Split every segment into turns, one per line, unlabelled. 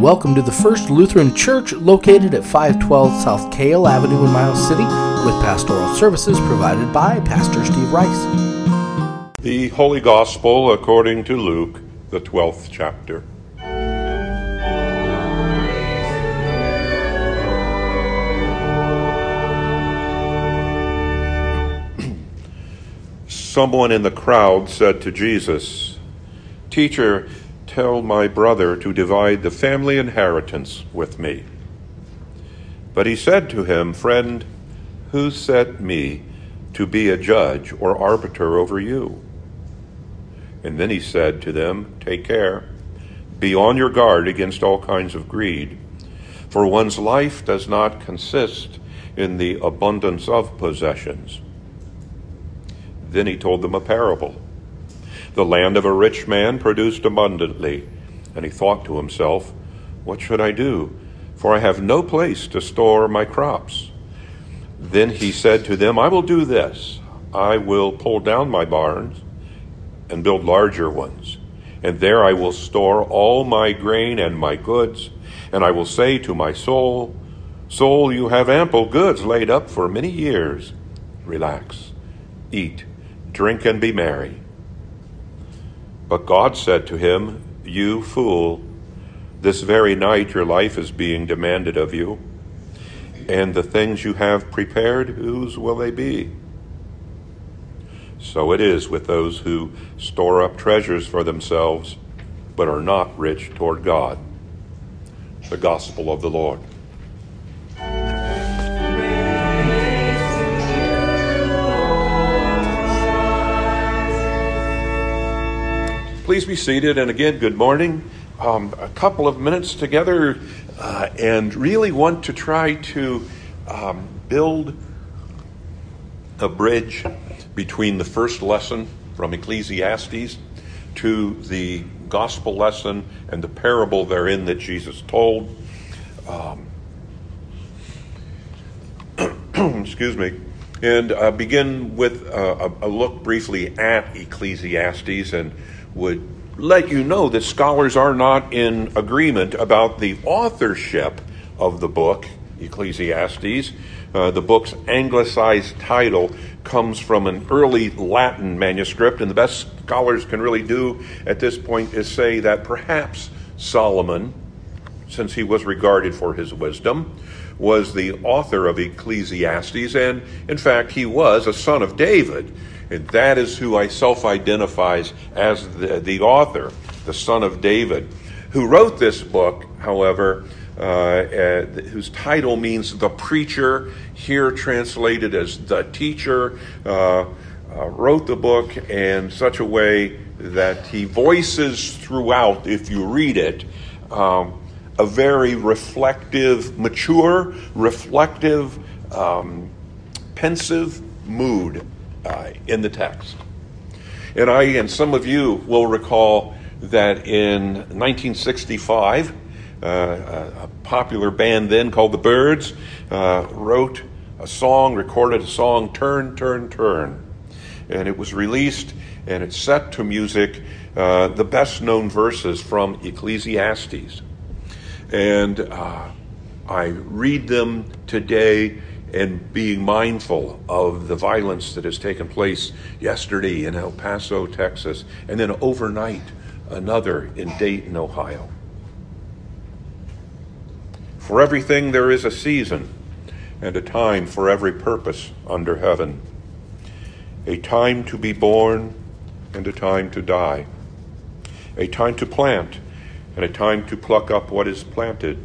welcome to the First Lutheran Church located at 512 South Kale Avenue in Miles City with pastoral services provided by Pastor Steve Rice.
The Holy Gospel according to Luke, the 12th chapter. Someone in the crowd said to Jesus, Teacher, tell my brother to divide the family inheritance with me. But he said to him, Friend, who set me to be a judge or arbiter over you? And then he said to them, Take care, be on your guard against all kinds of greed, for one's life does not consist in the abundance of possessions. Then he told them a parable. The land of a rich man produced abundantly, and he thought to himself, What should I do? For I have no place to store my crops. Then he said to them, I will do this I will pull down my barns and build larger ones, and there I will store all my grain and my goods. And I will say to my soul, Soul, you have ample goods laid up for many years. Relax, eat, drink, and be merry. But God said to him, You fool, this very night your life is being demanded of you, and the things you have prepared, whose will they be? So it is with those who store up treasures for themselves, but are not rich toward God. The Gospel of the Lord. Please be seated. And again, good morning. Um, a couple of minutes together uh, and really want to try to um, build a bridge between the first lesson from Ecclesiastes to the gospel lesson and the parable therein that Jesus told. Um, excuse me. And uh, begin with uh, a, a look briefly at Ecclesiastes and would let you know that scholars are not in agreement about the authorship of the book, Ecclesiastes. Uh, the book's anglicized title comes from an early Latin manuscript, and the best scholars can really do at this point is say that perhaps Solomon, since he was regarded for his wisdom, was the author of Ecclesiastes, and in fact, he was a son of David. And that is who I self identifies as the, the author, the son of David. Who wrote this book, however, uh, uh, whose title means the preacher, here translated as the teacher, uh, uh, wrote the book in such a way that he voices throughout, if you read it, um, a very reflective, mature, reflective, um, pensive mood uh, in the text. And I and some of you will recall that in 1965, uh, a popular band then called the Byrds uh, wrote a song, recorded a song, Turn, Turn, Turn. And it was released and it set to music, uh, the best known verses from Ecclesiastes. And uh, I read them today and being mindful of the violence that has taken place yesterday in El Paso, Texas, and then overnight, another in Dayton, Ohio. For everything there is a season and a time for every purpose under heaven, a time to be born and a time to die, a time to plant and a time to pluck up what is planted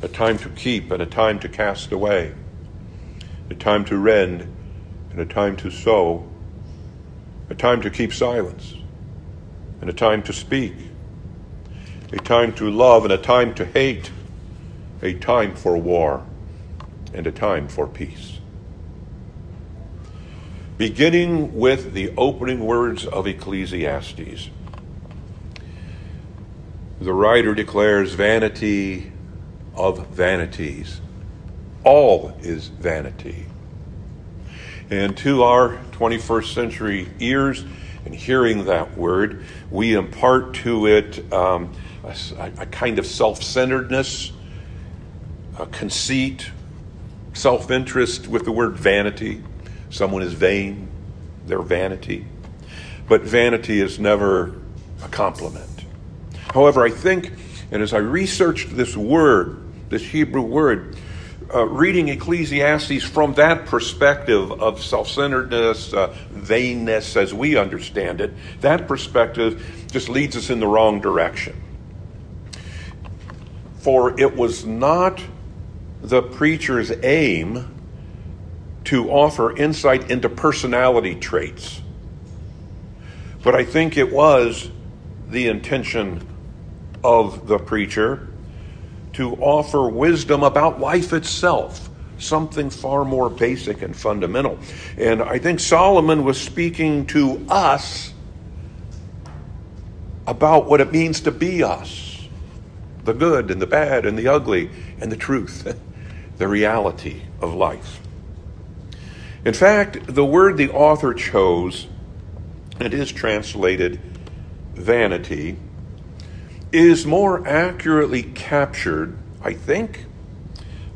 a time to keep and a time to cast away, a time to rend and a time to sow, a time to keep silence and a time to speak, a time to love and a time to hate, a time for war and a time for peace. Beginning with the opening words of Ecclesiastes, the writer declares vanity of vanities. All is vanity. And to our 21st century ears, and hearing that word, we impart to it um, a, a, kind of self centeredness, a conceit, self interest with the word vanity. Someone is vain, their vanity. But vanity is never a compliment. However, I think, and as I researched this word, this Hebrew word, uh, reading Ecclesiastes from that perspective of self centeredness, uh, vainness as we understand it, that perspective just leads us in the wrong direction. For it was not the preacher's aim to offer insight into personality traits, but I think it was the intention of the preacher to offer wisdom about life itself, something far more basic and fundamental. And I think Solomon was speaking to us about what it means to be us the good and the bad and the ugly and the truth, the reality of life. In fact, the word the author chose, it is translated vanity, is more accurately captured, I think,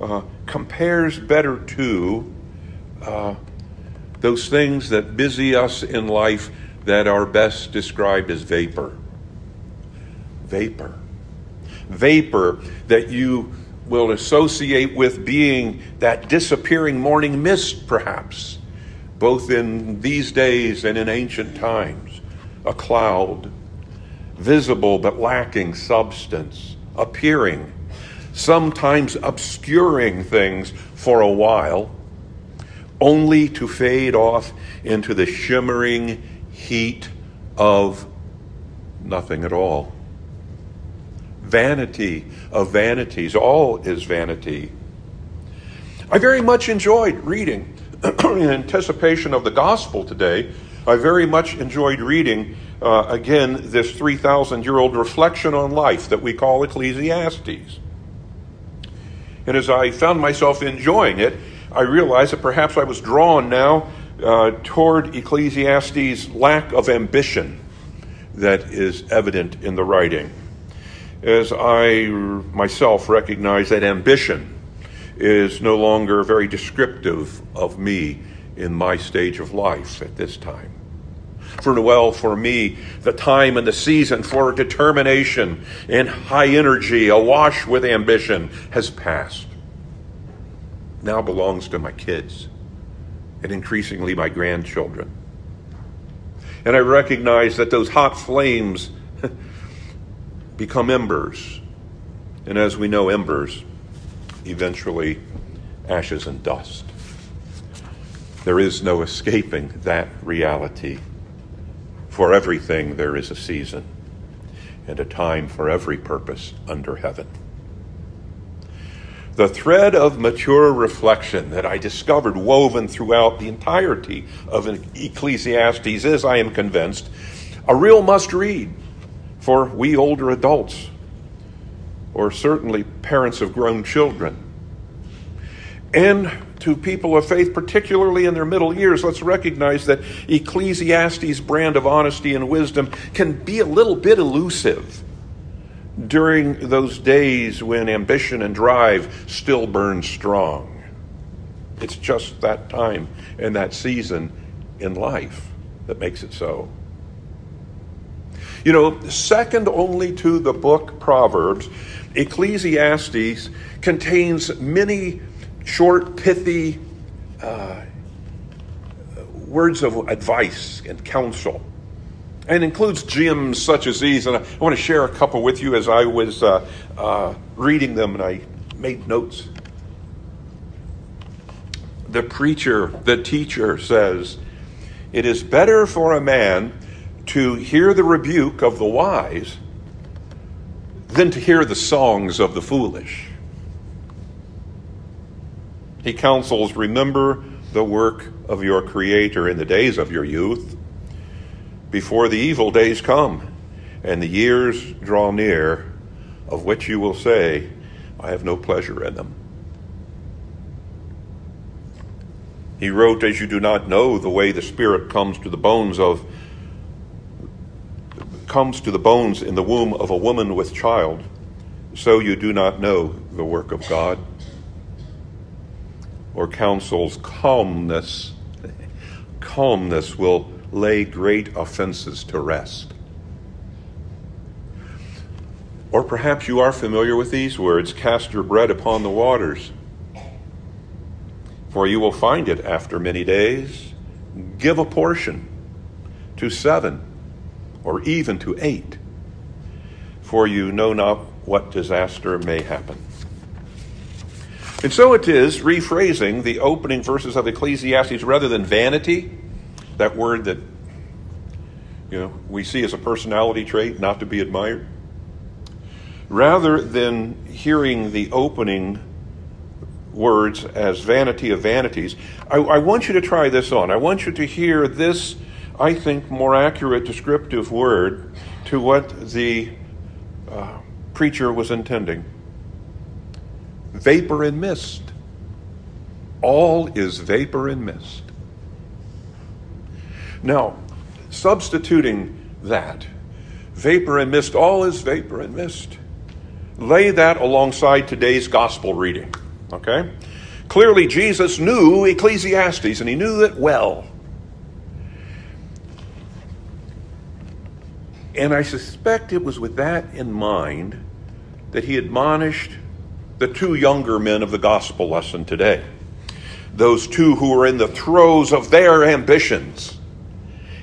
uh, compares better to uh, those things that busy us in life that are best described as vapor. Vapor. Vapor that you will associate with being that disappearing morning mist, perhaps, both in these days and in ancient times. A cloud visible but lacking substance, appearing, sometimes obscuring things for a while, only to fade off into the shimmering heat of nothing at all. Vanity of vanities, all is vanity. I very much enjoyed reading in anticipation of the gospel today. I very much enjoyed reading uh, again, this 3,000 year old reflection on life that we call Ecclesiastes. And as I found myself enjoying it, I realized that perhaps I was drawn now uh, toward Ecclesiastes' lack of ambition that is evident in the writing. As I myself recognize that ambition is no longer very descriptive of me in my stage of life at this time for well for me the time and the season for determination and high energy, awash with ambition, has passed. Now belongs to my kids and increasingly my grandchildren. And I recognize that those hot flames become embers. And as we know, embers eventually ashes and dust. There is no escaping that reality. For everything there is a season and a time for every purpose under heaven. The thread of mature reflection that I discovered woven throughout the entirety of Ecclesiastes is, I am convinced, a real must read for we older adults, or certainly parents of grown children. And to people of faith, particularly in their middle years, let's recognize that Ecclesiastes' brand of honesty and wisdom can be a little bit elusive during those days when ambition and drive still burn strong. It's just that time and that season in life that makes it so. You know, second only to the book Proverbs, Ecclesiastes contains many short, pithy uh, words of advice and counsel. And includes gems such as these. And I want to share a couple with you as I was uh, uh, reading them and I made notes. The preacher, the teacher says, It is better for a man to hear the rebuke of the wise than to hear the songs of the foolish. He counsels, Remember the work of your Creator in the days of your youth, before the evil days come and the years draw near, of which you will say, I have no pleasure in them. He wrote, As you do not know the way the Spirit comes to the bones of comes to the bones in the womb of a woman with child, so you do not know the work of God. Or counsels calmness. Calmness will lay great offenses to rest. Or perhaps you are familiar with these words cast your bread upon the waters, for you will find it after many days. Give a portion to seven or even to eight, for you know not what disaster may happen. And so it is, rephrasing the opening verses of Ecclesiastes rather than vanity, that word that you know we see as a personality trait not to be admired rather than hearing the opening words as vanity of vanities, I, I, want you to try this on. I want you to hear this, I think, more accurate descriptive word to what the uh, preacher was intending vapor and mist. All is vapor and mist. Now, substituting that, vapor and mist, all is vapor and mist lay that alongside today's gospel reading. Okay? Clearly, Jesus knew Ecclesiastes and he knew it well. And I suspect it was with that in mind that he admonished the two younger men of the gospel lesson today. Those two who were in the throes of their ambitions.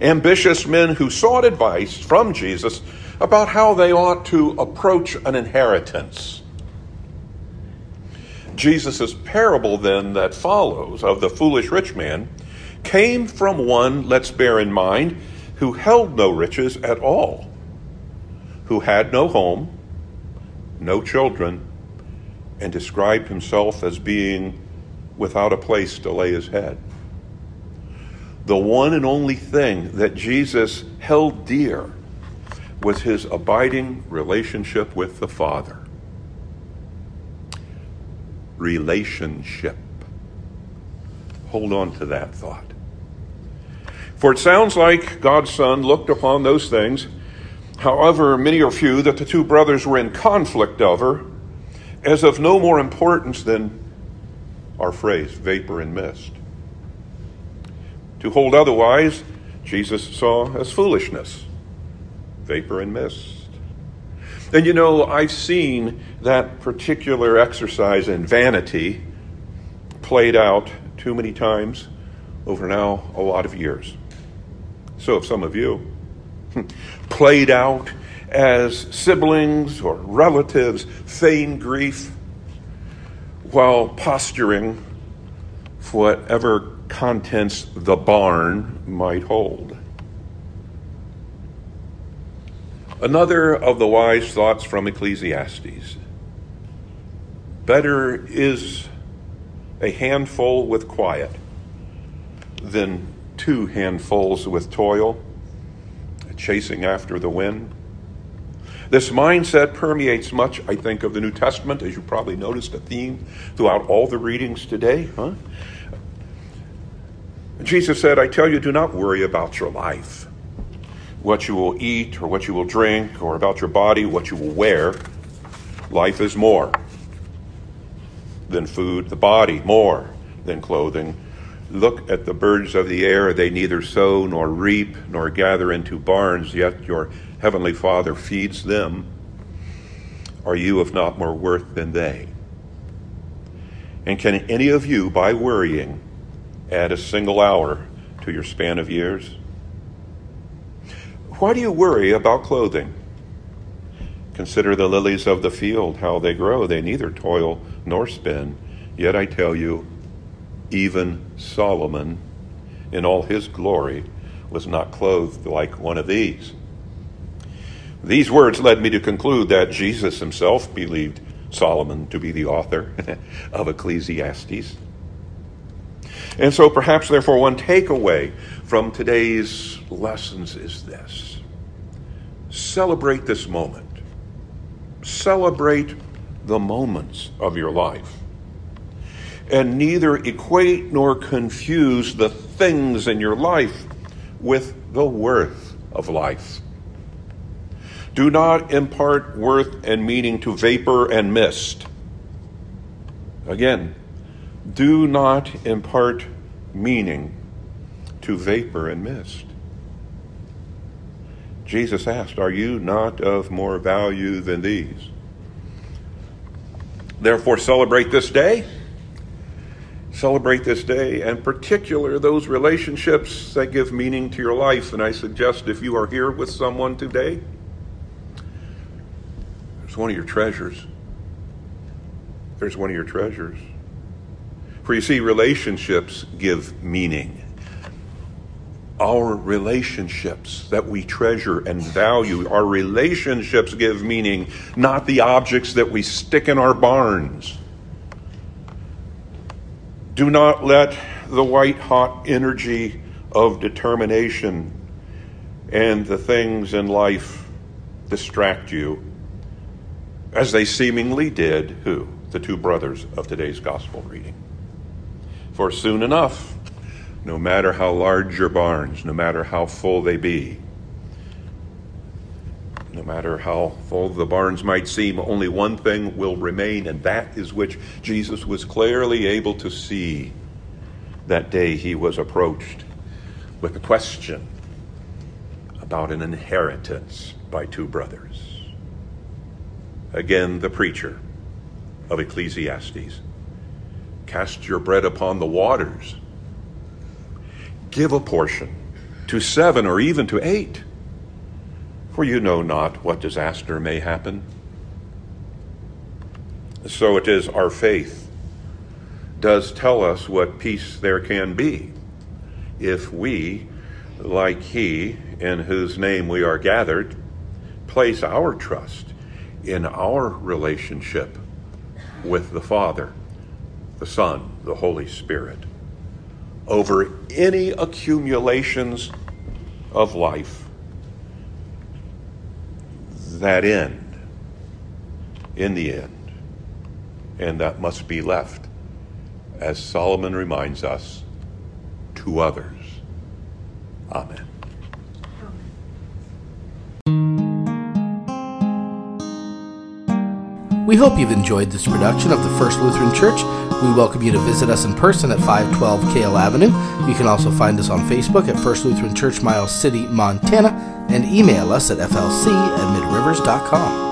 Ambitious men who sought advice from Jesus about how they ought to approach an inheritance. Jesus' parable, then, that follows of the foolish rich man came from one, let's bear in mind, who held no riches at all, who had no home, no children, and described himself as being without a place to lay his head. The one and only thing that Jesus held dear was his abiding relationship with the Father. Relationship. Hold on to that thought. For it sounds like God's Son looked upon those things, however many or few that the two brothers were in conflict over, as of no more importance than our phrase, vapor and mist. To hold otherwise, Jesus saw as foolishness vapor and mist. And you know, I've seen that particular exercise in vanity played out too many times over now a lot of years. So have some of you. played out as siblings or relatives feign grief while posturing for whatever contents the barn might hold. Another of the wise thoughts from Ecclesiastes Better is a handful with quiet than two handfuls with toil, chasing after the wind. This mindset permeates much, I think, of the New Testament, as you probably noticed a theme throughout all the readings today. Huh? Jesus said, I tell you, do not worry about your life what you will eat or what you will drink or about your body, what you will wear. Life is more than food, the body more than clothing. Look at the birds of the air. They neither sow nor reap nor gather into barns, yet your heavenly Father feeds them. Are you, of not more worth than they? And can any of you, by worrying, add a single hour to your span of years? Why do you worry about clothing? Consider the lilies of the field, how they grow. They neither toil nor spin. Yet I tell you, even Solomon, in all his glory, was not clothed like one of these. These words led me to conclude that Jesus himself believed Solomon to be the author of Ecclesiastes. And so, perhaps, therefore, one takeaway from today's lessons is this celebrate this moment, celebrate the moments of your life, and neither equate nor confuse the things in your life with the worth of life. Do not impart worth and meaning to vapor and mist. Again, do not impart meaning to vapor and mist. Jesus asked, Are you not of more value than these? Therefore, celebrate this day. Celebrate this day, and particular those relationships that give meaning to your life. And I suggest if you are here with someone today, there's one of your treasures. There's one of your treasures. For you see, relationships give meaning. Our relationships that we treasure and value, our relationships give meaning, not the objects that we stick in our barns. Do not let the white hot energy of determination and the things in life distract you, as they seemingly did who? The two brothers of today's gospel reading. For soon enough, no matter how large your barns, no matter how full they be, no matter how full the barns might seem, only one thing will remain, and that is which Jesus was clearly able to see that day he was approached with a question about an inheritance by two brothers. Again, the preacher of Ecclesiastes Cast your bread upon the waters. Give a portion to seven or even to eight, for you know not what disaster may happen. So it is our faith does tell us what peace there can be if we, like He in whose name we are gathered, place our trust in our relationship with the Father the Son, the Holy Spirit, over any accumulations of life that end in the end, and that must be left, as Solomon reminds us, to others. Amen.
We hope you've enjoyed this production of the First Lutheran Church. We welcome you to visit us in person at 512 Kale Avenue. You can also find us on Facebook at First Lutheran Church, Miles City, Montana, and email us at flc at midrivers.com.